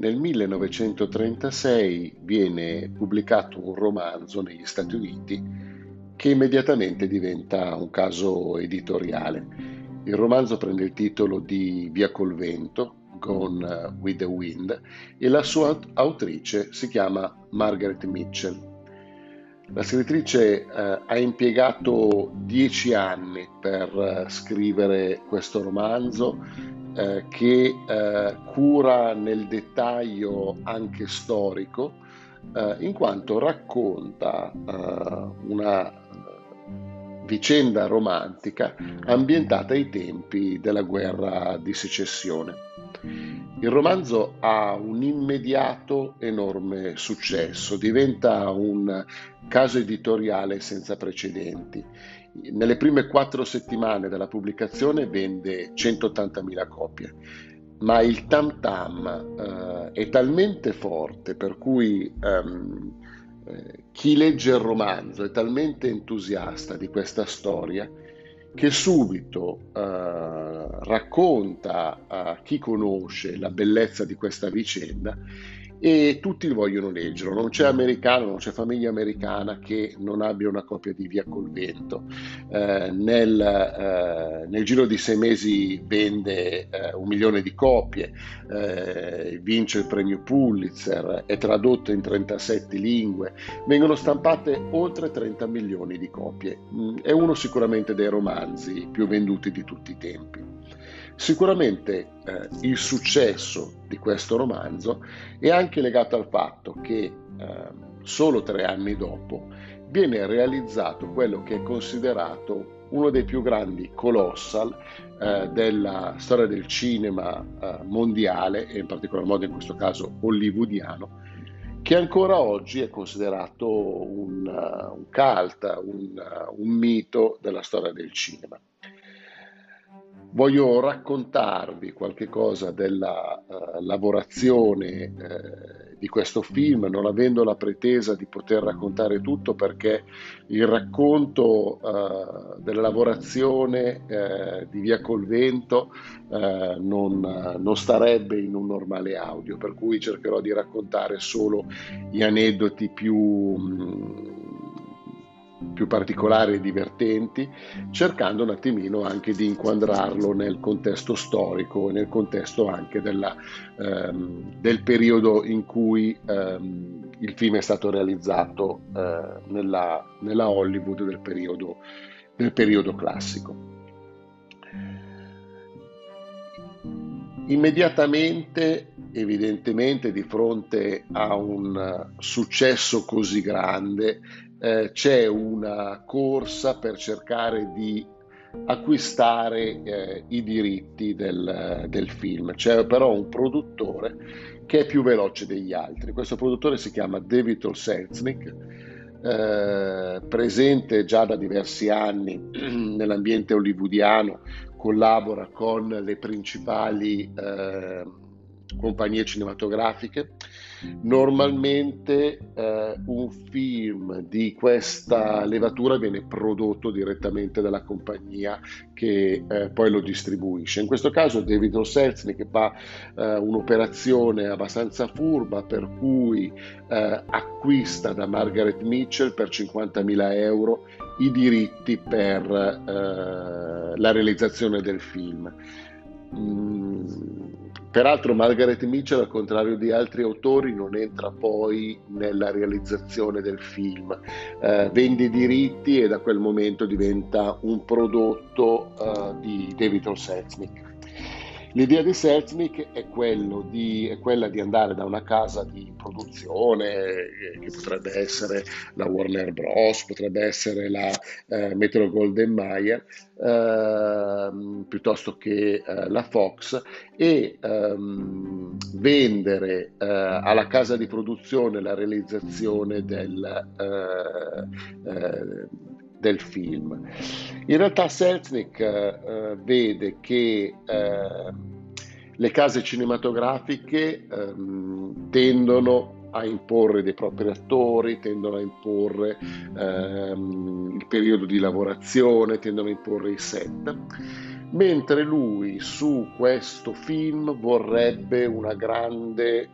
Nel 1936 viene pubblicato un romanzo negli Stati Uniti che immediatamente diventa un caso editoriale. Il romanzo prende il titolo di Via col vento, Gone with the Wind, e la sua autrice si chiama Margaret Mitchell. La scrittrice eh, ha impiegato dieci anni per eh, scrivere questo romanzo eh, che eh, cura nel dettaglio anche storico, eh, in quanto racconta eh, una vicenda romantica ambientata ai tempi della guerra di secessione. Il romanzo ha un immediato enorme successo, diventa un caso editoriale senza precedenti nelle prime quattro settimane della pubblicazione vende 180.000 copie, ma il tam tam eh, è talmente forte per cui ehm, eh, chi legge il romanzo è talmente entusiasta di questa storia che subito eh, racconta a chi conosce la bellezza di questa vicenda e tutti vogliono leggerlo. Non c'è americano, non c'è famiglia americana che non abbia una copia di Via col vento. Eh, nel, eh, nel, giro di sei mesi vende eh, un milione di copie, eh, vince il premio Pulitzer, è tradotto in 37 lingue, vengono stampate oltre 30 milioni di copie. Mm, è uno sicuramente dei romanzi più venduti di tutti i tempi. Sicuramente eh, il successo di questo romanzo è anche legato al fatto che eh, solo tre anni dopo viene realizzato quello che è considerato uno dei più grandi colossal eh, della storia del cinema eh, mondiale e in particolar modo in questo caso hollywoodiano che ancora oggi è considerato un, uh, un cult, un, uh, un mito della storia del cinema. Voglio raccontarvi qualche cosa della uh, lavorazione uh, di questo film, non avendo la pretesa di poter raccontare tutto perché il racconto uh, della lavorazione di Via col Vento non, non, starebbe in un normale audio, per cui cercherò di raccontare solo gli aneddoti più... Um, più particolari e divertenti, cercando un attimino anche di inquadrarlo nel contesto storico e nel contesto anche della, ehm, del periodo in cui ehm, il film è stato realizzato eh, nella, nella, Hollywood del periodo, del periodo classico. Immediatamente, evidentemente, di fronte a un successo così grande, eh, c'è una corsa per cercare di acquistare eh, i diritti del, del, film. C'è però un produttore che è più veloce degli altri. Questo produttore si chiama David Olseznik, eh, presente già da diversi anni nell'ambiente hollywoodiano, collabora con le principali eh, compagnie cinematografiche Normalmente eh, un film di questa levatura viene prodotto direttamente dalla compagnia che eh, poi lo distribuisce. In questo caso David Roselzny che fa eh, un'operazione abbastanza furba per cui eh, acquista da Margaret Mitchell per 50.000 euro i diritti per eh, la realizzazione del film. Mm, Peraltro Margaret Mitchell, al contrario di altri autori, non entra poi nella realizzazione del film, eh, vende i diritti e da quel momento diventa un prodotto eh, di David Olsetsnik. L'idea di Selznick è, è, quella di andare da una casa di produzione, eh, che potrebbe essere la Warner Bros., potrebbe essere la eh, Metro Golden Mayer, eh, piuttosto che eh, la Fox, e ehm, vendere eh, alla casa di produzione la realizzazione del eh, del film. In realtà Selznick eh, vede che eh, le case cinematografiche ehm, tendono a imporre dei propri attori, tendono a imporre ehm, il periodo di lavorazione, tendono a imporre i set, mentre lui su questo film vorrebbe una grande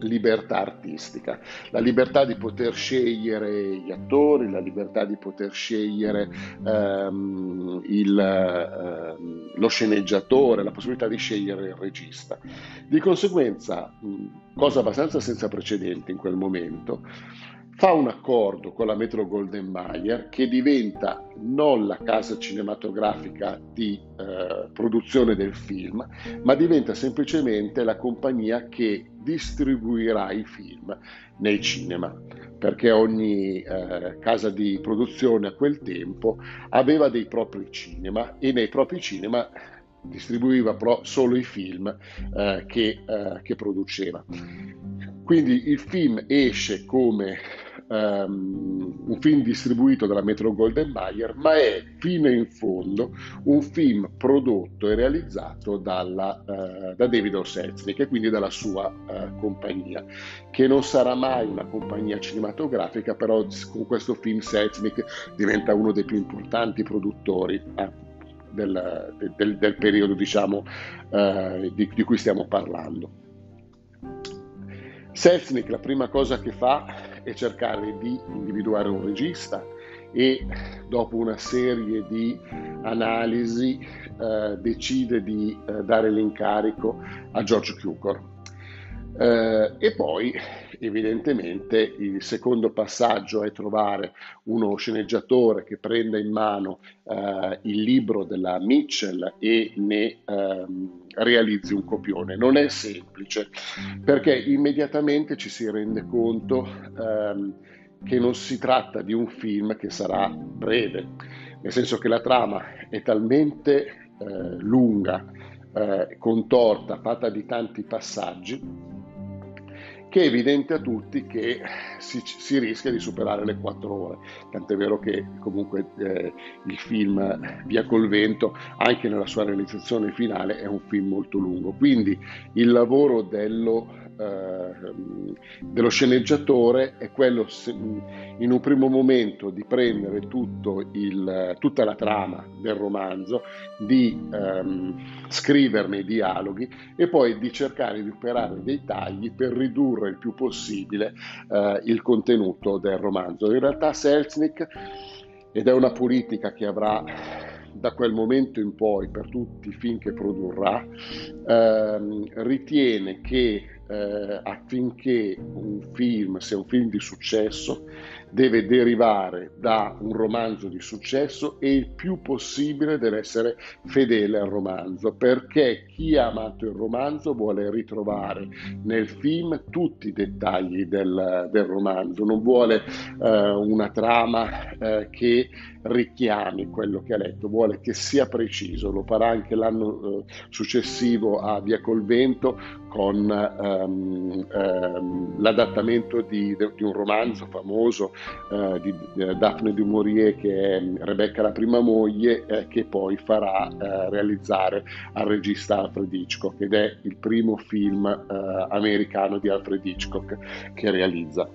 libertà artistica, la libertà di poter scegliere gli attori, la libertà di poter scegliere ehm, il, ehm, lo sceneggiatore, la possibilità di scegliere il regista. Di conseguenza, cosa abbastanza senza precedenti in quel momento, fa un accordo con la Metro Golden Mayer che diventa non la casa cinematografica di eh, produzione del film, ma diventa semplicemente la compagnia che distribuirà i film nei cinema, perché ogni eh, casa di produzione a quel tempo aveva dei propri cinema e nei propri cinema distribuiva pro- solo i film eh, che, eh, che produceva. Quindi il film esce come um, un film distribuito dalla Metro Golden Mayer, ma è fino in fondo un film prodotto e realizzato dalla, uh, da David Oselznick e quindi dalla sua uh, compagnia, che non sarà mai una compagnia cinematografica, però con questo film Selznick diventa uno dei più importanti produttori. Eh, del, del, del, periodo diciamo, uh, di, di cui stiamo parlando. Selznick la prima cosa che fa e cercare di individuare un regista e dopo una serie di analisi eh, decide di eh, dare l'incarico a George Cukor. Eh, e poi evidentemente il secondo passaggio è trovare uno sceneggiatore che prenda in mano eh, il libro della Mitchell e ne ehm, realizzi un copione. Non è semplice perché immediatamente ci si rende conto ehm, che non si tratta di un film che sarà breve, nel senso che la trama è talmente eh, lunga, eh, contorta, fatta di tanti passaggi che è evidente a tutti che si, si, rischia di superare le quattro ore, tant'è vero che comunque eh, il film Via col vento, anche nella sua realizzazione finale, è un film molto lungo. Quindi il lavoro dello eh, dello sceneggiatore è quello in un primo momento di prendere il, tutta la trama del romanzo, di ehm, scriverne i dialoghi e poi di cercare di operare dei tagli per ridurre il più possibile eh, il contenuto del romanzo. In realtà Selznick, ed è una politica che avrà da quel momento in poi per tutti i film che produrrà, ehm, ritiene che eh, affinché un film sia un film di successo, deve derivare da un romanzo di successo e il più possibile deve essere fedele al romanzo, perché chi ha amato il romanzo vuole ritrovare nel film tutti i dettagli del, del romanzo, non vuole eh, una trama eh, che richiami quello che ha letto, vuole che sia preciso, lo farà anche l'anno eh, successivo a Via col Vento con ehm, ehm, l'adattamento di, di, un romanzo famoso eh, di, di Daphne du Maurier che è Rebecca la prima moglie eh, che poi farà eh, realizzare al regista Alfred Hitchcock ed è il primo film eh, americano di Alfred Hitchcock che realizza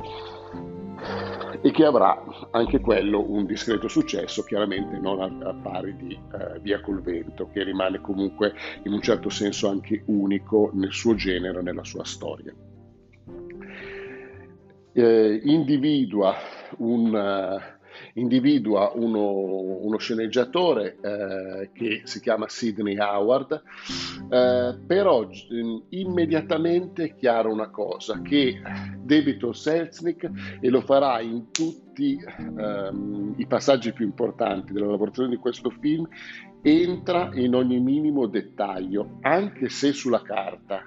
e che avrà anche quello un discreto successo, chiaramente non al pari di eh, Via col vento, che rimane comunque in un certo senso anche unico nel suo genere, nella sua storia. Eh, individua un, uh, individua uno, uno sceneggiatore eh, che si chiama Sidney Howard, eh, però immediatamente è chiara una cosa, che David Selznick, e lo farà in tutti ehm, i passaggi più importanti della lavorazione di questo film, entra in ogni minimo dettaglio, anche se sulla carta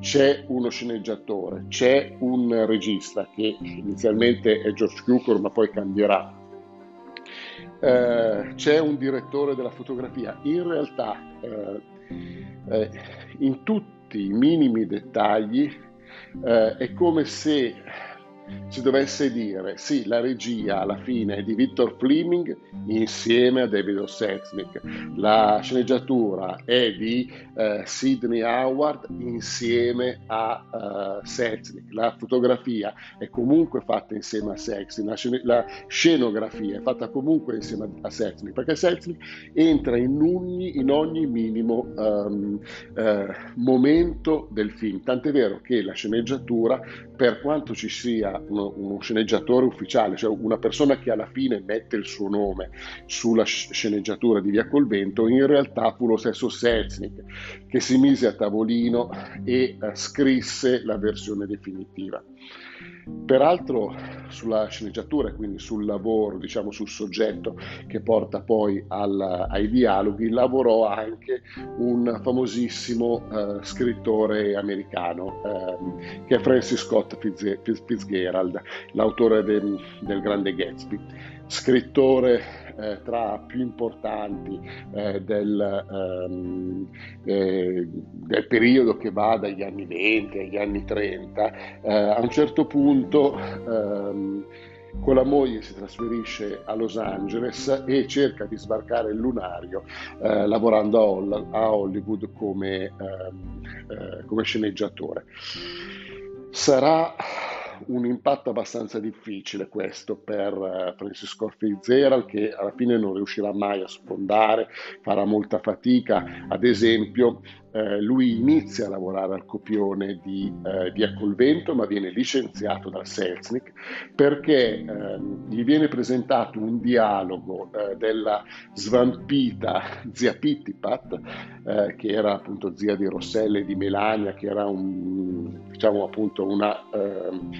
c'è uno sceneggiatore, c'è un regista che inizialmente è George Cukor ma poi cambierà, eh, c'è un direttore della fotografia, in realtà eh, eh, in tutti i minimi dettagli eh, è come se si dovesse dire sì, la regia alla fine è di Victor Fleming insieme a David Selznick, la sceneggiatura è di uh, Sidney Howard insieme a uh, Selznick, la fotografia è comunque fatta insieme a Selznick, la, scen- la, scenografia è fatta comunque insieme a Selznick, perché Selznick entra in ogni, in ogni minimo um, uh, momento del film, tant'è vero che la sceneggiatura, per quanto ci sia uno, uno sceneggiatore ufficiale, cioè una persona che alla fine mette il suo nome sulla sceneggiatura di Via Colvento, in realtà fu lo stesso Selznick che si mise a tavolino e uh, scrisse la versione definitiva. Peraltro sulla sceneggiatura, quindi sul lavoro, diciamo sul soggetto che porta poi al, ai dialoghi, lavorò anche un famosissimo uh, scrittore americano uh, che è Francis Scott Fitzgerald, l'autore del, del Grande Gatsby, scrittore eh, tra più importanti eh, del, ehm, eh, del, periodo che va dagli anni 20 agli anni 30, eh, a un certo punto ehm, con la moglie si trasferisce a Los Angeles e cerca di sbarcare il lunario eh, lavorando a, Hollywood come, ehm, eh, come sceneggiatore. Sarà un impatto abbastanza difficile questo per uh, Francisco Fitzgerald che alla fine non riuscirà mai a sfondare, farà molta fatica, ad esempio eh, lui inizia a lavorare al copione di eh, Via Colvento ma viene licenziato dal Selznick perché eh, gli viene presentato un dialogo eh, della svampita zia Pittipat eh, che era appunto zia di Rossella e di Melania che era un, diciamo appunto una, ehm,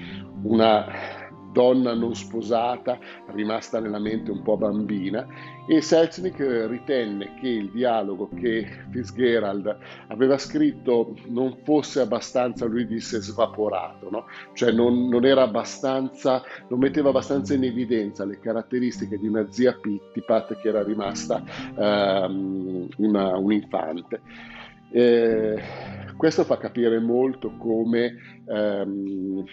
una donna non sposata, rimasta nella mente un po' bambina, e Selznick ritenne che il dialogo che Fitzgerald aveva scritto non fosse abbastanza, lui disse, svaporato, no? cioè non, non, era abbastanza, non metteva abbastanza in evidenza le caratteristiche di una zia Pittipat che era rimasta um, una, un infante. Eh, questo fa capire molto come um,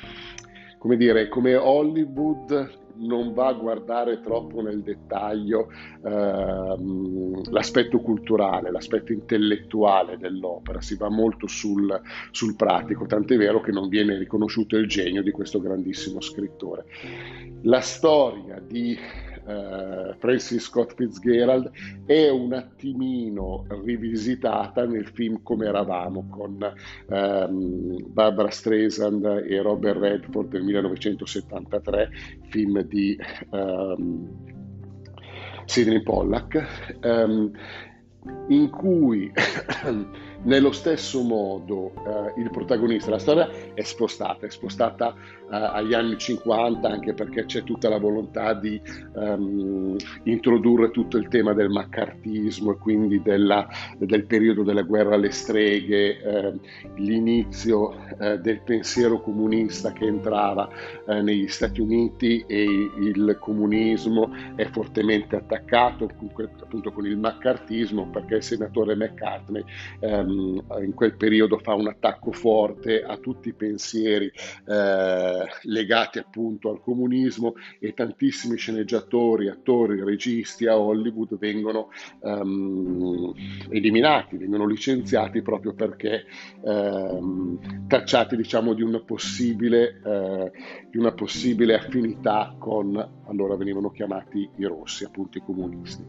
come dire, come Hollywood non va a guardare troppo nel dettaglio ehm, l'aspetto culturale, l'aspetto intellettuale dell'opera, si va molto sul, sul pratico, tant'è vero che non viene riconosciuto il genio di questo grandissimo scrittore. La storia di eh, Francis Scott Fitzgerald è un attimino rivisitata nel film Come eravamo con ehm, Barbara Streisand e Robert Redford del 1973, film di ehm, Sidney Pollack, ehm, in cui nello stesso modo eh, il protagonista, la storia è spostata, è spostata eh, agli anni 50 anche perché c'è tutta la volontà di um, introdurre tutto il tema del maccartismo e quindi della, del periodo della guerra alle streghe, eh, l'inizio eh, del pensiero comunista che entrava eh, negli Stati Uniti e il comunismo è fortemente attaccato appunto con il maccartismo perché il senatore McCartney ehm, in quel periodo fa un attacco forte a tutti i pensieri eh, legati appunto al comunismo e tantissimi sceneggiatori, attori, registi a Hollywood vengono um, eliminati, vengono licenziati proprio perché um, tacciati diciamo di una possibile, uh, di una possibile affinità con, allora venivano chiamati i rossi, appunto i comunisti.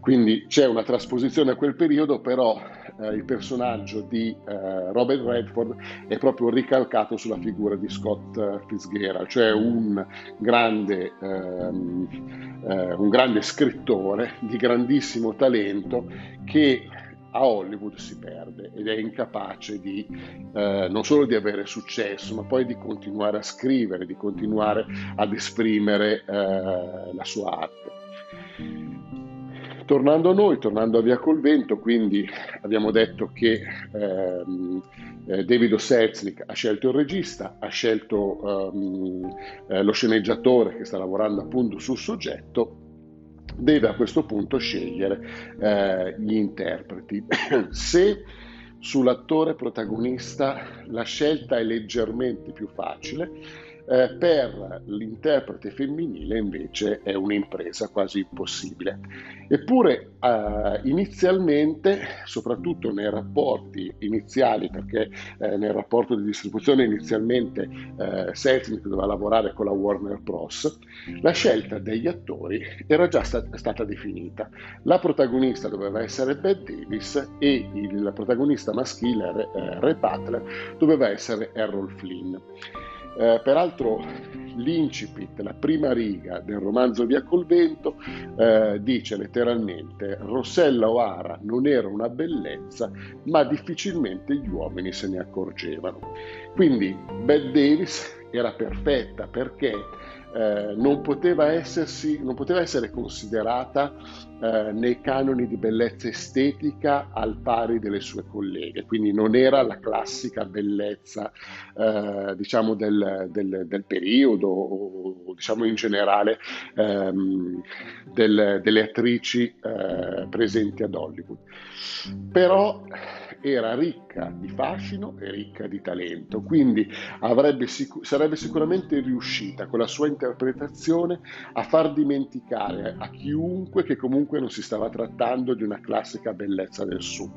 Quindi c'è una trasposizione a quel periodo, però eh, il personaggio di eh, Robert Redford è proprio ricalcato sulla figura di Scott eh, Fitzgerald, cioè un grande, ehm, eh, un grande scrittore di grandissimo talento che a Hollywood si perde ed è incapace di eh, non solo di avere successo, ma poi di continuare a scrivere, di continuare ad esprimere eh, la sua arte. Tornando a noi, tornando a Via Colvento, quindi abbiamo detto che ehm, eh, David Selznick ha scelto il regista, ha scelto ehm, eh, lo sceneggiatore che sta lavorando appunto sul soggetto, deve a questo punto scegliere eh, gli interpreti. Se sull'attore protagonista la scelta è leggermente più facile, Eh, per l'interprete femminile invece è un'impresa quasi impossibile. Eppure eh, inizialmente, soprattutto nei rapporti iniziali, perché eh, nel rapporto di distribuzione inizialmente eh, Selznick doveva lavorare con la Warner Bros., la scelta degli attori era già sta- stata definita. La protagonista doveva essere Bette Davis e il protagonista maschile, eh, Ray Butler, doveva essere Errol Flynn. Eh, peraltro l'incipit, la prima riga del romanzo Via col vento, eh, dice letteralmente Rossella O'Hara non era una bellezza, ma difficilmente gli uomini se ne accorgevano. Quindi Bette Davis era perfetta perché eh, non, poteva essersi, non, poteva essere considerata eh, nei canoni di bellezza estetica al pari delle sue colleghe, quindi non era la classica bellezza eh, diciamo del, del, del, periodo o diciamo in generale ehm, del, delle attrici eh, presenti ad Hollywood. Però era ricca di fascino e ricca di talento, quindi sic- sarebbe sicuramente riuscita con la sua interpretazione a far dimenticare a chiunque che comunque non si stava trattando di una classica bellezza del sud.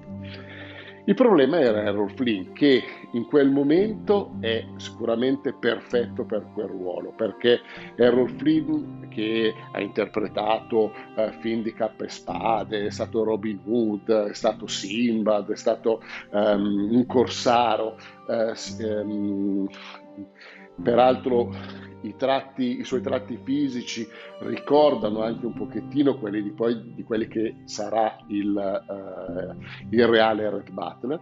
Il problema era Errol Flynn che in quel momento è sicuramente perfetto per quel ruolo perché Errol Flynn che ha interpretato eh, film di cappe e spade, è stato Robin Hood, è stato Simbad, è stato um, un corsaro, eh, um, peraltro i, tratti, i, suoi tratti fisici ricordano anche un pochettino quelli di, poi, di quelli che sarà il, uh, il reale Red Butler.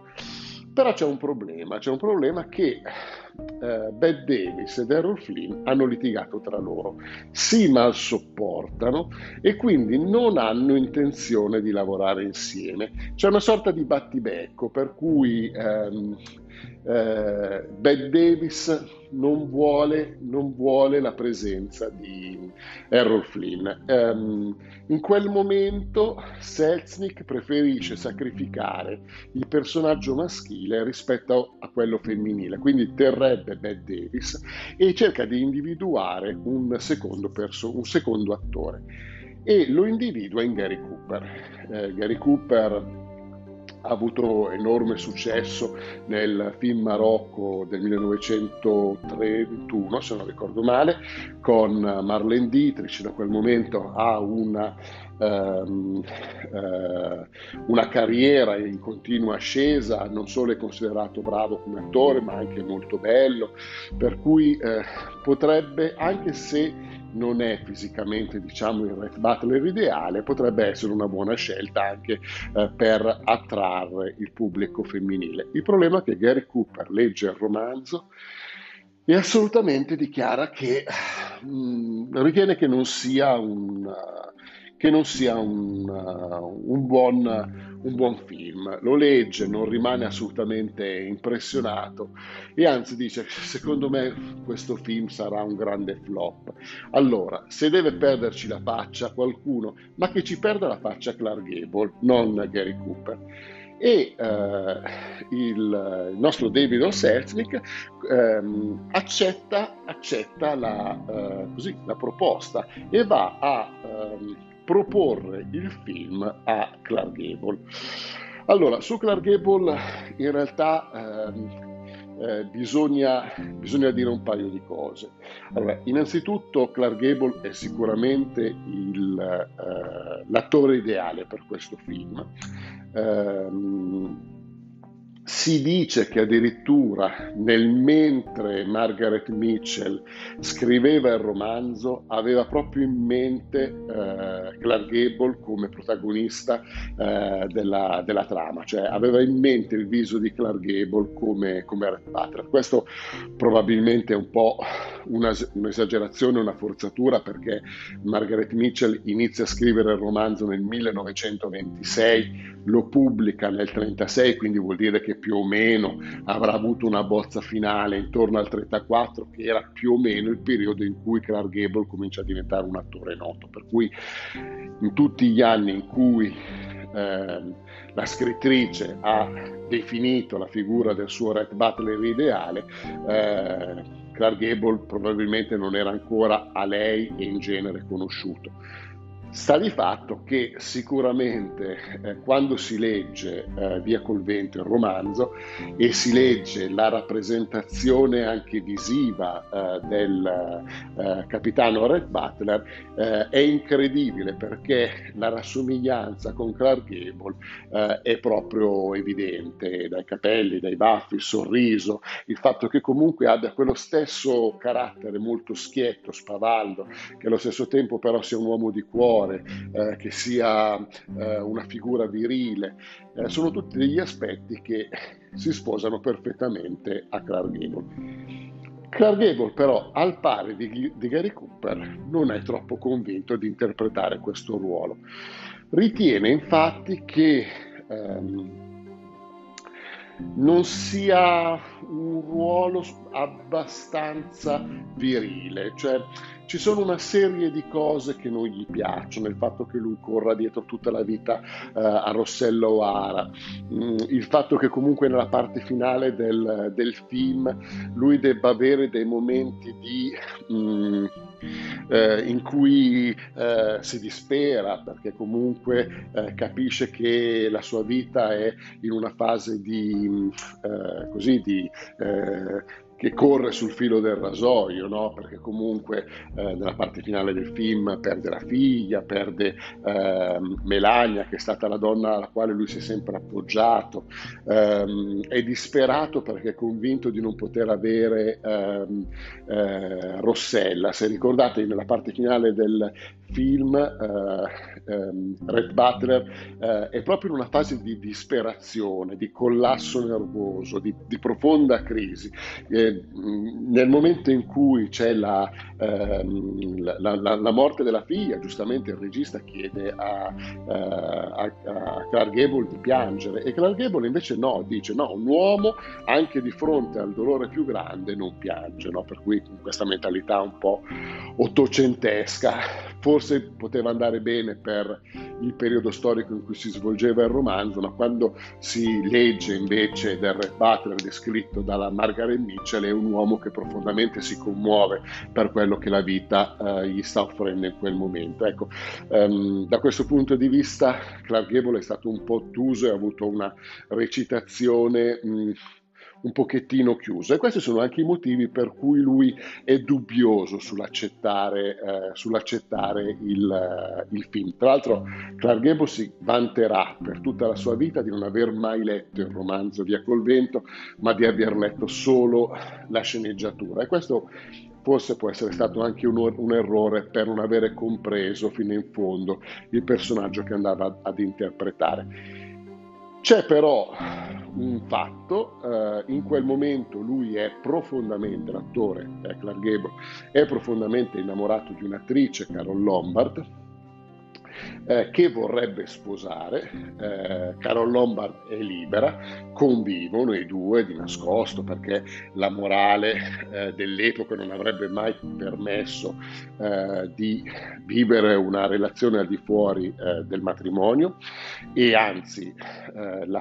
Però c'è un problema, c'è un problema che eh, Bette Davis ed Errol Flynn hanno litigato tra loro, si mal sopportano e quindi non hanno intenzione di lavorare insieme. C'è una sorta di battibecco per cui ehm, eh, Bette Davis non vuole, non vuole, la presenza di Errol Flynn. Um, in quel momento Selznick preferisce sacrificare il personaggio maschile rispetto a quello femminile, quindi terrebbe Bette Davis e cerca di individuare un secondo, perso- un secondo attore e lo individua in Gary Cooper. Eh, Gary Cooper ha avuto enorme successo nel film Marocco del 1931, se non ricordo male, con Marlene Dietrich, da quel momento ha una, um, uh, una carriera in continua ascesa, non solo è considerato bravo come attore, ma anche molto bello, per cui uh, potrebbe, anche se non è fisicamente diciamo il Red Butler ideale, potrebbe essere una buona scelta anche eh, per attrarre il pubblico femminile. Il problema è che Gary Cooper legge il romanzo e assolutamente dichiara che mh, mm, ritiene che non sia un che non sia un, uh, un, buon, un, buon, film. Lo legge, non rimane assolutamente impressionato e anzi dice secondo me questo film sarà un grande flop. Allora, se deve perderci la faccia qualcuno, ma che ci perda la faccia Clark Gable, non Gary Cooper e eh, il, nostro David O'Selznick ehm, accetta, accetta la, eh, così, la, proposta e va a ehm, proporre il film a Clark Gable. Allora, su Clark Gable in realtà ehm, eh, bisogna, bisogna, dire un paio di cose. Allora, innanzitutto Clark Gable è sicuramente il, eh, l'attore ideale per questo film. Si dice che addirittura nel mentre Margaret Mitchell scriveva il romanzo aveva proprio in mente eh, Clark Gable come protagonista eh, della, della, trama, cioè aveva in mente il viso di Clark Gable come, come Red Butler. Questo probabilmente è un po' una, un'esagerazione, una forzatura perché Margaret Mitchell inizia a scrivere il romanzo nel 1926, lo pubblica nel 1936, quindi vuol dire che più o meno avrà avuto una bozza finale intorno al 34, che era più o meno il periodo in cui Clark Gable comincia a diventare un attore noto. Per cui in tutti gli anni in cui eh, la scrittrice ha definito la figura del suo Red Butler ideale, eh, Clark Gable probabilmente non era ancora a lei e in genere conosciuto. Sta di fatto che sicuramente eh, quando si legge eh, Via col vento, il romanzo, e si legge la rappresentazione anche visiva eh, del eh, capitano Red Butler, eh, è incredibile perché la rassomiglianza con Clark Gable eh, è proprio evidente, dai capelli, dai baffi, il sorriso, il fatto che comunque abbia quello stesso carattere molto schietto, spavaldo, che allo stesso tempo però sia un uomo di cuore cuore, eh, che sia eh, una figura virile, eh, sono tutti degli aspetti che si sposano perfettamente a Clark Gable. Clark Gable però, al pari di, di Gary Cooper, non è troppo convinto di interpretare questo ruolo. Ritiene infatti che ehm, non sia un ruolo abbastanza virile, cioè ci sono una serie di cose che non gli piacciono, il fatto che lui corra dietro tutta la vita uh, a Rossella O'Hara, mm, il fatto che comunque nella parte finale del, del film lui debba avere dei momenti di... Mm, eh, in cui eh, si dispera perché comunque eh, capisce che la sua vita è in una fase di, eh, così, di eh, che corre sul filo del rasoio, no? perché comunque eh, nella parte finale del film perde la figlia, perde eh, Melania, che è stata la donna alla quale lui si è sempre appoggiato, ehm, è disperato perché è convinto di non poter avere ehm, eh, Rossella. Se ricordate, nella parte finale del film eh, ehm, Red Butler eh, è proprio in una fase di disperazione, di collasso nervoso, di, di profonda crisi. Eh, nel momento in cui c'è la, ehm, la, la, la, morte della figlia, giustamente il regista chiede a, a, a, Clark Gable di piangere e Clark Gable invece no, dice no, un uomo anche di fronte al dolore più grande non piange, no? per cui questa mentalità un po' ottocentesca forse poteva andare bene per il periodo storico in cui si svolgeva il romanzo, ma quando si legge invece del Red Butler descritto dalla Margaret Mitchell è un uomo che profondamente si commuove per quello che la vita eh, gli sta offrendo in quel momento. Ecco, um, da questo punto di vista Clark Gable è stato un po' ottuso e ha avuto una recitazione mh, un pochettino chiuso e questi sono anche i motivi per cui lui è dubbioso sull'accettare, eh, sull'accettare il, eh, il, film. Tra l'altro Clark Gable si vanterà per tutta la sua vita di non aver mai letto il romanzo Via col vento, ma di aver letto solo la sceneggiatura e questo forse può essere stato anche un, un, errore per non avere compreso fino in fondo il personaggio che andava ad interpretare. C'è però un fatto, eh, in quel momento lui è profondamente, l'attore eh, Clark Gable, è profondamente innamorato di un'attrice, Carol Lombard, eh, che vorrebbe sposare. Eh, Carol Lombard è libera, convivono i due di nascosto perché la morale eh, dell'epoca non avrebbe mai permesso eh, di vivere una relazione al di fuori eh, del matrimonio e anzi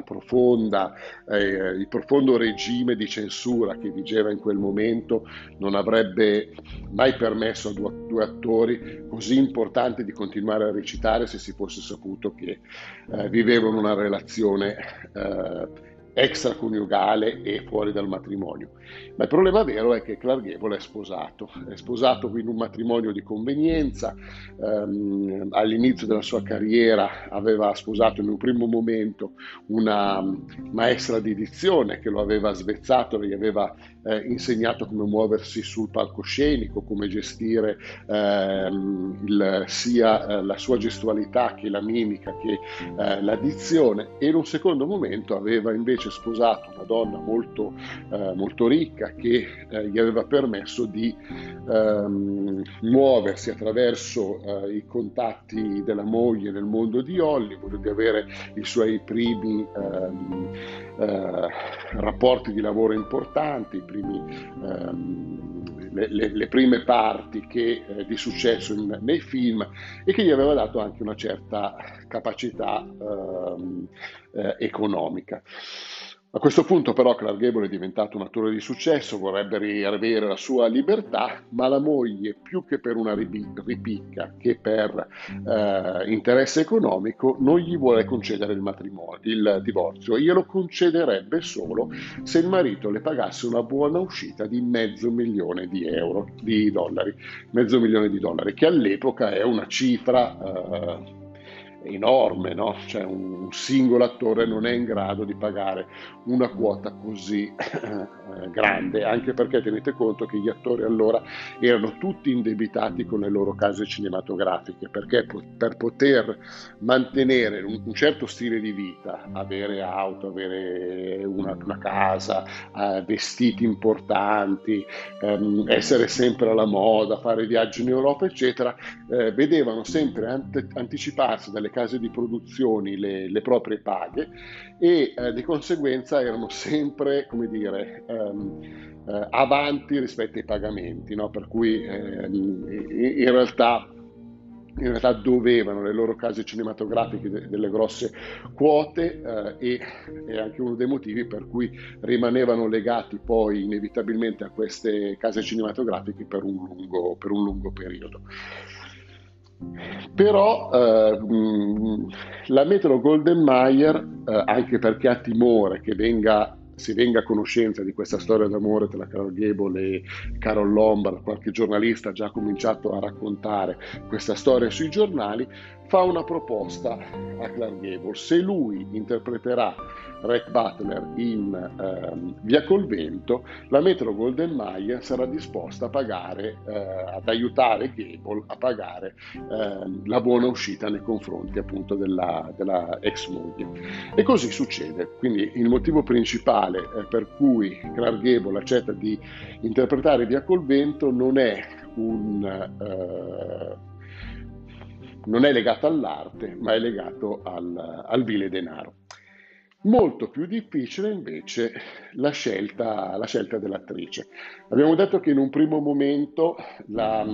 profonda, il profondo regime di censura che vigeva in quel momento non avrebbe mai permesso a due, due attori così importanti di continuare a recitare se si fosse saputo che eh, vivevano una relazione eh, extraconiugale e fuori dal matrimonio. Ma il problema vero è che Clark Gable è sposato, è sposato in un matrimonio di convenienza, ehm, all'inizio della sua carriera aveva sposato in un primo momento una maestra di edizione che lo aveva svezzato, gli aveva eh, insegnato come muoversi sul palcoscenico, come gestire ehm, il, sia eh, la sua gestualità che la mimica che eh, la dizione e in un secondo momento aveva invece sposato una donna molto, eh, molto ricca, che gli aveva permesso di ehm, muoversi attraverso eh, i contatti della moglie nel mondo di Hollywood, di avere i suoi primi ehm, eh, rapporti di lavoro importanti, primi, ehm, le, le, le, prime parti che, eh, di successo in, nei film e che gli aveva dato anche una certa capacità ehm, eh, economica. A questo punto però Clark Gable è diventato un attore di successo, vorrebbe riavere la sua libertà, ma la moglie più che per una ripicca che per eh, interesse economico non gli vuole concedere il matrimonio, il divorzio, glielo concederebbe solo se il marito le pagasse una buona uscita di mezzo milione di euro, di dollari, mezzo milione di dollari, che all'epoca è una cifra eh, enorme, no? cioè un singolo attore non è in grado di pagare una quota così eh, grande, anche perché tenete conto che gli attori allora erano tutti indebitati con le loro case cinematografiche, perché per poter mantenere un, certo stile di vita, avere auto, avere una, una casa, eh, vestiti importanti, ehm, essere sempre alla moda, fare viaggi in Europa, eccetera, eh, vedevano sempre anticiparsi dalle case di produzioni le, le proprie paghe e eh, di conseguenza erano sempre, come dire, ehm, eh, avanti rispetto ai pagamenti, no? per cui ehm, in realtà in realtà dovevano le loro case cinematografiche de- delle grosse quote eh, e è anche uno dei motivi per cui rimanevano legati poi inevitabilmente a queste case cinematografiche per un lungo, per un lungo periodo. Però eh, la Metro Golden Mayer, eh, anche perché ha timore che venga, si venga a conoscenza di questa storia d'amore tra Carol Gable e Carol Lombard, qualche giornalista ha già cominciato a raccontare questa storia sui giornali, fa una proposta a Clark Gable. Se lui interpreterà Rec Butler in ehm, Via col Vento, la Metro Golden Mayer sarà disposta a pagare, eh, ad aiutare Gable a pagare eh, la buona uscita nei confronti appunto della, della, ex moglie. E così succede. Quindi il motivo principale eh, per cui Clark Gable accetta di interpretare Via col Vento non è un eh, non è legato all'arte, ma è legato al, al vile denaro. Molto più difficile invece la scelta, la scelta, dell'attrice. Abbiamo detto che in un primo momento la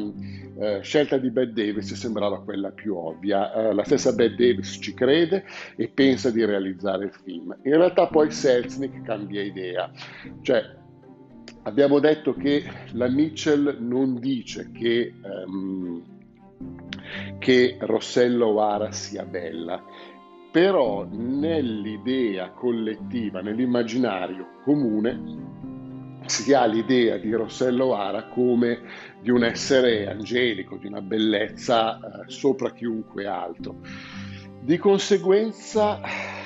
eh, scelta di Bette Davis sembrava quella più ovvia. Eh, la stessa Bette Davis ci crede e pensa di realizzare il film. In realtà poi Selznick cambia idea. Cioè, abbiamo detto che la Mitchell non dice che... Um, che Rossella O'Hara sia bella, però nell'idea collettiva, nell'immaginario comune, si ha l'idea di Rossella O'Hara come di un essere angelico, di una bellezza eh, sopra chiunque altro. Di conseguenza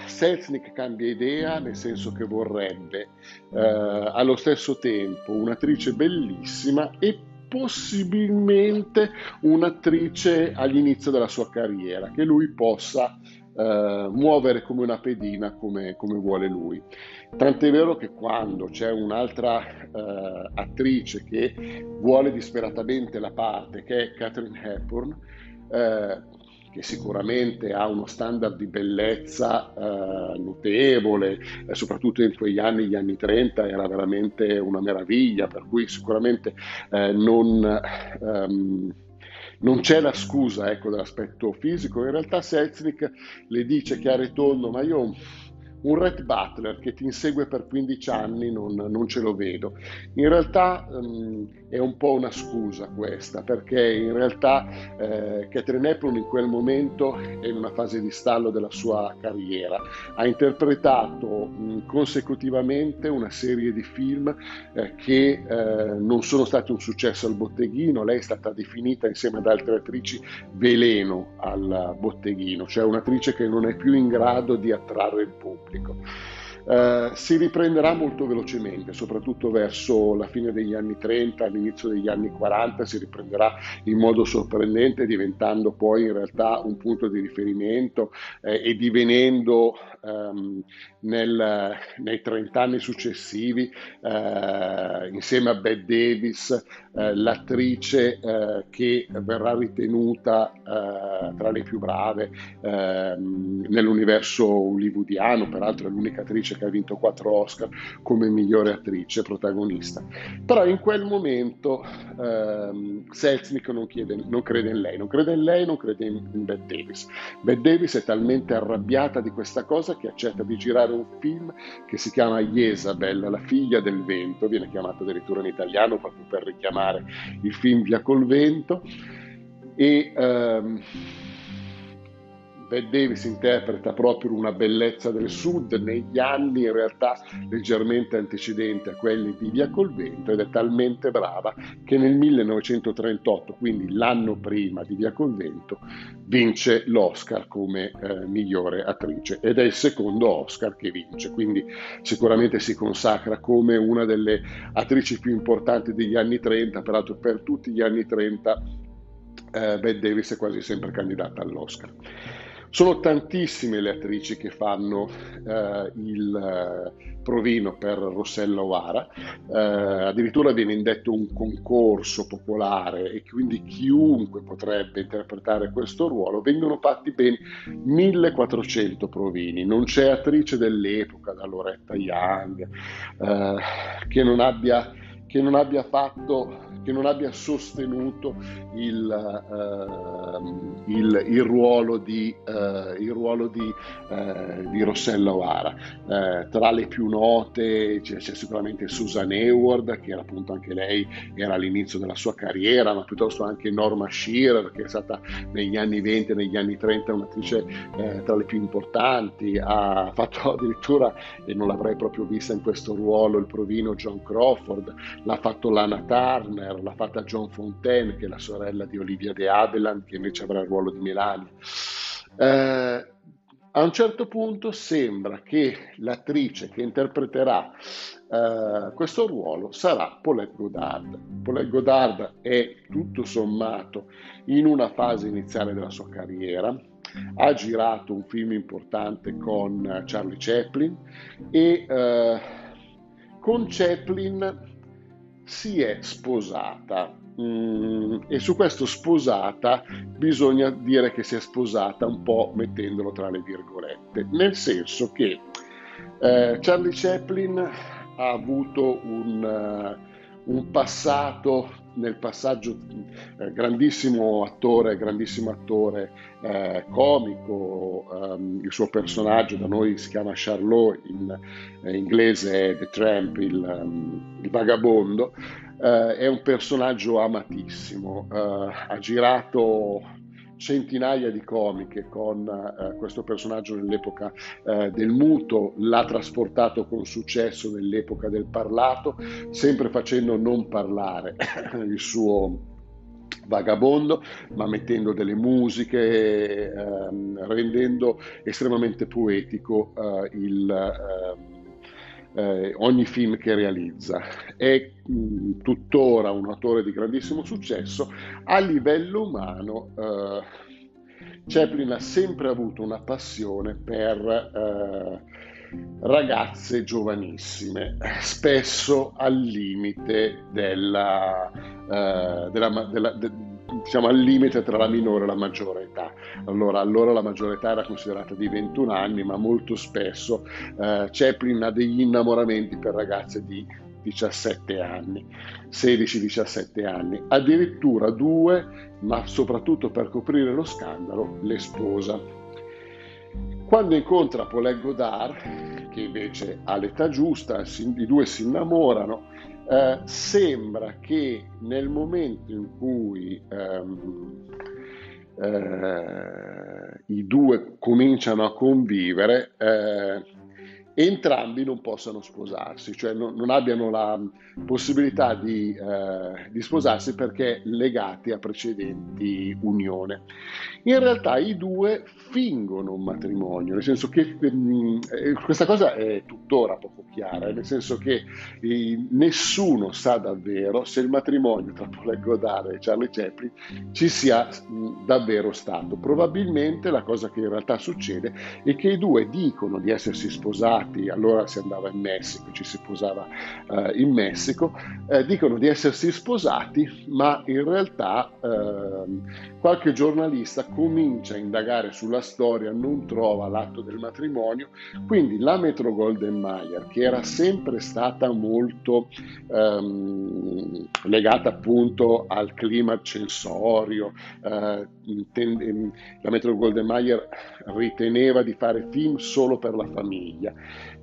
Selznick cambia idea nel senso che vorrebbe eh, allo stesso tempo un'attrice bellissima e possibilmente un'attrice all'inizio della sua carriera, che lui possa eh, muovere come una pedina come, come, vuole lui. Tant'è vero che quando c'è un'altra eh, attrice che vuole disperatamente la parte, che è Catherine Hepburn, eh, che sicuramente ha uno standard di bellezza eh, notevole, eh, soprattutto in quegli anni, gli anni 30, era veramente una meraviglia, per cui sicuramente eh, non... Ehm, non c'è la scusa ecco, dell'aspetto fisico, in realtà Selznick le dice chiaro e tondo, ma io un Red Butler che ti insegue per 15 anni non, non ce lo vedo. In realtà um, è un po' una scusa questa, perché in realtà eh, Catherine Hepburn in quel momento è in una fase di stallo della sua carriera. Ha interpretato mh, consecutivamente una serie di film eh, che eh, non sono stati un successo al botteghino, lei è stata definita insieme ad altre attrici veleno al botteghino, cioè un'attrice che non è più in grado di attrarre il pubblico. Eh, si riprenderà molto velocemente, soprattutto verso la fine degli anni 30, all'inizio degli anni 40, si riprenderà in modo sorprendente, diventando poi in realtà un punto di riferimento eh, e divenendo ehm, nel, nei 30 anni successivi, eh, insieme a Bette Davis, eh, l'attrice eh, che verrà ritenuta tra le più brave ehm, nell'universo hollywoodiano, peraltro è l'unica attrice che ha vinto quattro Oscar come migliore attrice protagonista. Però in quel momento ehm, Selznick non, non, crede in lei, non crede in lei, non crede in, in Bette Davis. Bette Davis è talmente arrabbiata di questa cosa che accetta di girare un film che si chiama Jezabel, la figlia del vento, viene chiamato addirittura in italiano proprio per richiamare il film Via col vento. E ehm, Bette Davis interpreta proprio una bellezza del sud negli anni in realtà leggermente antecedenti a quelli di Via col vento ed è talmente brava che nel 1938, quindi l'anno prima di Via col vento, vince l'Oscar come eh, migliore attrice ed è il secondo Oscar che vince, quindi sicuramente si consacra come una delle attrici più importanti degli anni 30, peraltro per tutti gli anni 30 eh, Bette Davis è quasi sempre candidata all'Oscar. Sono tantissime le attrici che fanno eh, il eh, provino per Rossella O'Hara, eh, addirittura viene indetto un concorso popolare e quindi chiunque potrebbe interpretare questo ruolo, vengono fatti ben 1400 provini, non c'è attrice dell'epoca, da Loretta Young, eh, che non abbia che non abbia fatto che non abbia sostenuto il, uh, il, il ruolo di, uh, il ruolo di, uh, di Rossella O'Hara. tra le più note c'è, c'è, sicuramente Susan Hayward, che era appunto anche lei, era all'inizio della sua carriera, ma piuttosto anche Norma Shearer, che è stata negli anni 20 e negli anni 30 un'attrice tra le più importanti, ha fatto addirittura, e non l'avrei proprio vista in questo ruolo, il provino John Crawford, l'ha fatto Lana Turner, l'ha fatta John Fontaine, che è la sorella di Olivia de Havilland, che invece avrà il ruolo di Melania. Eh, a un certo punto sembra che l'attrice che interpreterà eh, questo ruolo sarà Paulette Goddard. Paulette Goddard è tutto sommato in una fase iniziale della sua carriera, ha girato un film importante con Charlie Chaplin e eh, con Chaplin si è sposata. Mm, e su questo sposata bisogna dire che si è sposata un po' mettendolo tra le virgolette, nel senso che eh, Charlie Chaplin ha avuto un, uh, un passato nel passaggio eh, grandissimo attore, grandissimo attore eh, comico, um, il suo personaggio da noi si chiama Charlot, in eh, inglese è The Tramp, il, um, il vagabondo, eh, è un personaggio amatissimo, eh, ha girato centinaia di comiche con eh, questo personaggio nell'epoca eh, del muto, l'ha trasportato con successo nell'epoca del parlato, sempre facendo non parlare il suo vagabondo, ma mettendo delle musiche, ehm, rendendo estremamente poetico eh, il, ehm, eh, ogni film che realizza. È mh, mm, tuttora un autore di grandissimo successo. A livello umano, eh, Chaplin ha sempre avuto una passione per eh, ragazze giovanissime, spesso al limite della, eh, della, della de, diciamo al limite tra la minore e la maggiore età. Allora, allora la maggiore età era considerata di 21 anni, ma molto spesso eh, Chaplin ha degli innamoramenti per ragazze di 17 anni, 16-17 anni, addirittura due, ma soprattutto per coprire lo scandalo, le sposa. Quando incontra Paulette Godard, che invece ha l'età giusta, i due si innamorano, eh, sembra che nel momento in cui ehm, eh, i due cominciano a convivere, eh, entrambi non possano sposarsi, cioè non, non abbiano la possibilità di, eh, di, sposarsi perché legati a precedenti unione. In realtà i due fingono un matrimonio, nel senso che mm, eh, questa cosa è tuttora poco chiara, nel senso che eh, nessuno sa davvero se il matrimonio tra Paul Godard e Charlie Chaplin ci sia mh, davvero stato. Probabilmente la cosa che in realtà succede è che i due dicono di essersi sposati, allora si andava in Messico, ci si sposava eh, in Messico, eh, dicono di essersi sposati, ma in realtà ehm, qualche giornalista comincia a indagare sulla storia, non trova l'atto del matrimonio, quindi la Metro Golden Mayer, che era sempre stata molto ehm, legata appunto al clima censorio, eh, ten- la Metro Golden Mayer riteneva di fare film solo per la famiglia.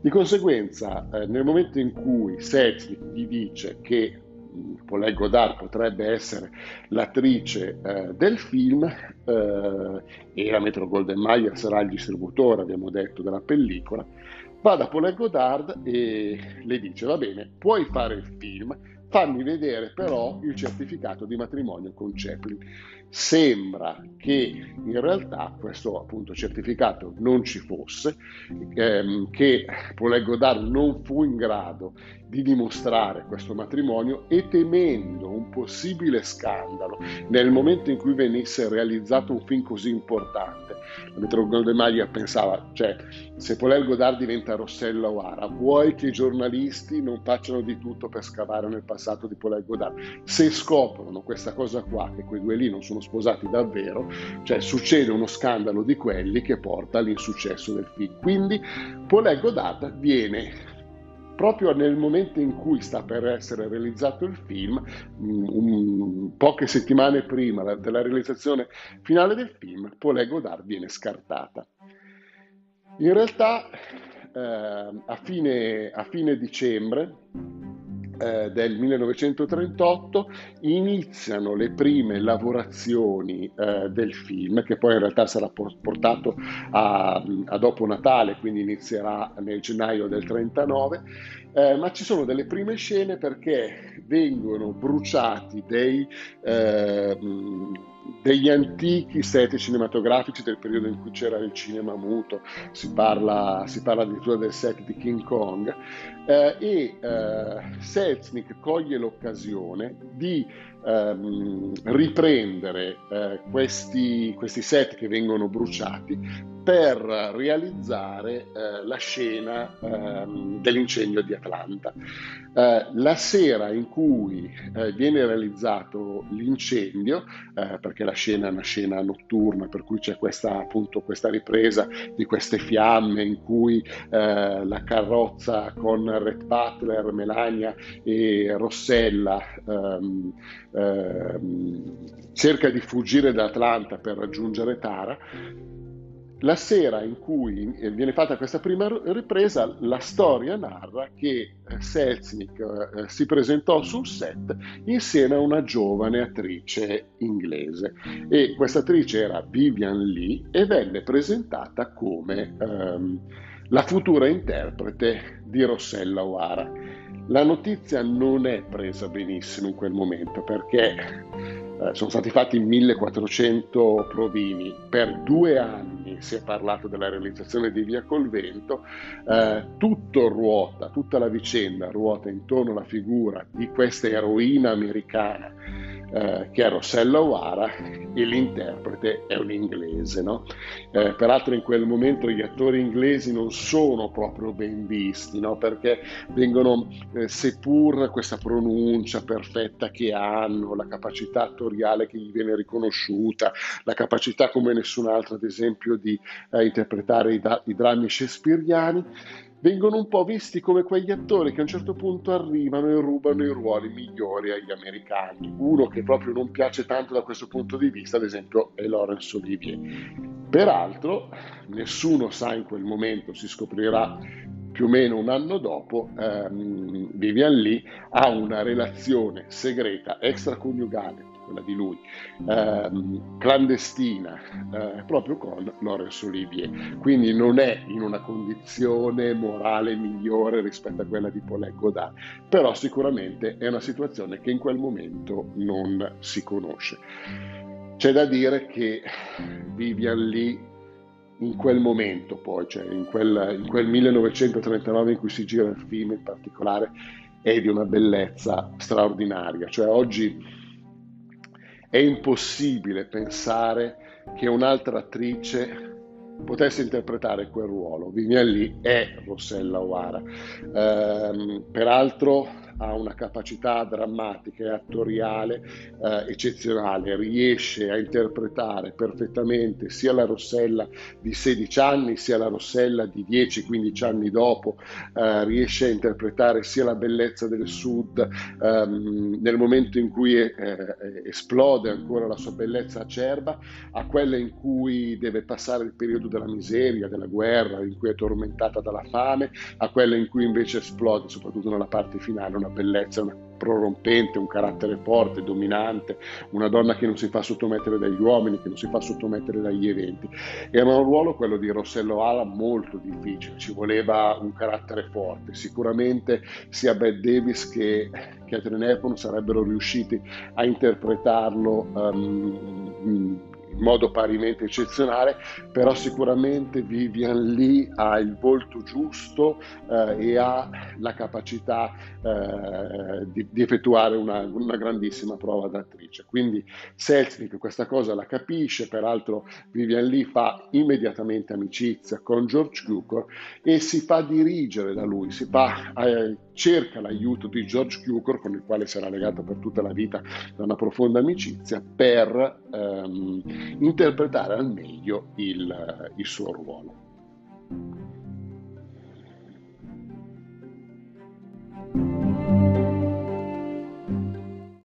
Di conseguenza, eh, nel momento in cui Selznick gli dice che Paulette Godard potrebbe essere l'attrice eh, del film eh, e la Metro Golden Mayer sarà il distributore, abbiamo detto, della pellicola, va da Paulette Godard e le dice va bene, puoi fare il film, fammi vedere però il certificato di matrimonio con Chaplin. Sembra che in realtà questo appunto certificato non ci fosse, ehm, che Paulette Godard non fu in grado di dimostrare questo matrimonio e temendo un possibile scandalo nel momento in cui venisse realizzato un film così importante. Metro Goldemaglia pensava, cioè, se Paul Godard diventa Rossella O'Hara, vuoi che i giornalisti non facciano di tutto per scavare nel passato di Paul Godard? Se scoprono questa cosa qua, che quei due lì non sono sposati davvero, cioè succede uno scandalo di quelli che porta all'insuccesso del film. Quindi Paul Godard viene proprio nel momento in cui sta per essere realizzato il film, un, poche settimane prima della realizzazione finale del film, Paul Godard viene scartata. In realtà eh, a, fine, a fine dicembre eh, del 1938 iniziano le prime lavorazioni eh, del film che poi in realtà sarà portato a, a, dopo Natale quindi inizierà nel gennaio del 39 eh, ma ci sono delle prime scene perché vengono bruciati dei eh, degli antichi set cinematografici del periodo in cui c'era il cinema muto, si parla, si parla addirittura del set di King Kong, eh, e eh, Selznick coglie l'occasione di ehm, riprendere eh, questi, questi, set che vengono bruciati per realizzare eh, la scena ehm, dell'incendio di Atlanta. Eh, la sera in cui eh, viene realizzato l'incendio, eh, perché la scena è una scena notturna, per cui c'è questa, appunto, questa ripresa di queste fiamme in cui eh, la carrozza con Red Butler, Melania e Rossella ehm, ehm, cerca di fuggire da Atlanta per raggiungere Tara, la sera in cui viene fatta questa prima ripresa, la storia narra che eh, Selznick eh, si presentò sul set insieme a una giovane attrice inglese e questa attrice era Vivian Lee e venne presentata come ehm, la futura interprete di Rossella O'Hara. La notizia non è presa benissimo in quel momento perché eh, sono stati fatti 1400 provini, per due anni si è parlato della realizzazione di Via col Vento, eh, tutto ruota, tutta la vicenda ruota intorno alla figura di questa eroina americana eh, che è Rossella O'Hara e l'interprete è un inglese. No? Eh, peraltro in quel momento gli attori inglesi non sono proprio ben visti no? perché vengono, eh, seppur questa pronuncia perfetta che hanno, la capacità attoriale che gli viene riconosciuta, la capacità come nessun'altra ad esempio di eh, interpretare i, da- i drammi shakespeariani, vengono un po' visti come quegli attori che a un certo punto arrivano e rubano i ruoli migliori agli americani. Uno che proprio non piace tanto da questo punto di vista, ad esempio, è Laurence Olivier. Peraltro, nessuno sa in quel momento, si scoprirà più o meno un anno dopo, ehm, Vivian Lee ha una relazione segreta extraconiugale quella di lui, ehm, clandestina eh, proprio con Laurence Olivier, quindi non è in una condizione morale migliore rispetto a quella di Paulette Godard, però sicuramente è una situazione che in quel momento non si conosce. C'è da dire che Vivian Lee in quel momento poi, cioè in quel, in quel 1939 in cui si gira il film in particolare, è di una bellezza straordinaria. Cioè oggi è impossibile pensare che un'altra attrice potesse interpretare quel ruolo. Vivian Lee è Rossella O'Hara. Ehm, peraltro ha una capacità drammatica e attoriale eh, eccezionale, riesce a interpretare perfettamente sia la Rossella di 16 anni sia la Rossella di 10-15 anni dopo, eh, riesce a interpretare sia la bellezza del sud ehm, nel momento in cui eh, esplode ancora la sua bellezza acerba, a quella in cui deve passare il periodo della miseria, della guerra, in cui è tormentata dalla fame, a quella in cui invece esplode, soprattutto nella parte finale, una bellezza, prorompente, un carattere forte, dominante, una donna che non si fa sottomettere dagli uomini, che non si fa sottomettere dagli eventi. Era un ruolo, quello di Rossello Ala, molto difficile, ci voleva un carattere forte. Sicuramente sia Bette Davis che Catherine Hepburn sarebbero riusciti a interpretarlo um, in modo parimenti eccezionale, però sicuramente Vivian Lee ha il volto giusto eh, e ha la capacità eh, di, di, effettuare una, una, grandissima prova d'attrice. Quindi Selznick questa cosa la capisce, peraltro Vivian Lee fa immediatamente amicizia con George Cukor e si fa dirigere da lui, si fa, eh, cerca l'aiuto di George Cukor, con il quale sarà legato per tutta la vita da una profonda amicizia, per ehm, interpretare al meglio il, il suo ruolo. thank you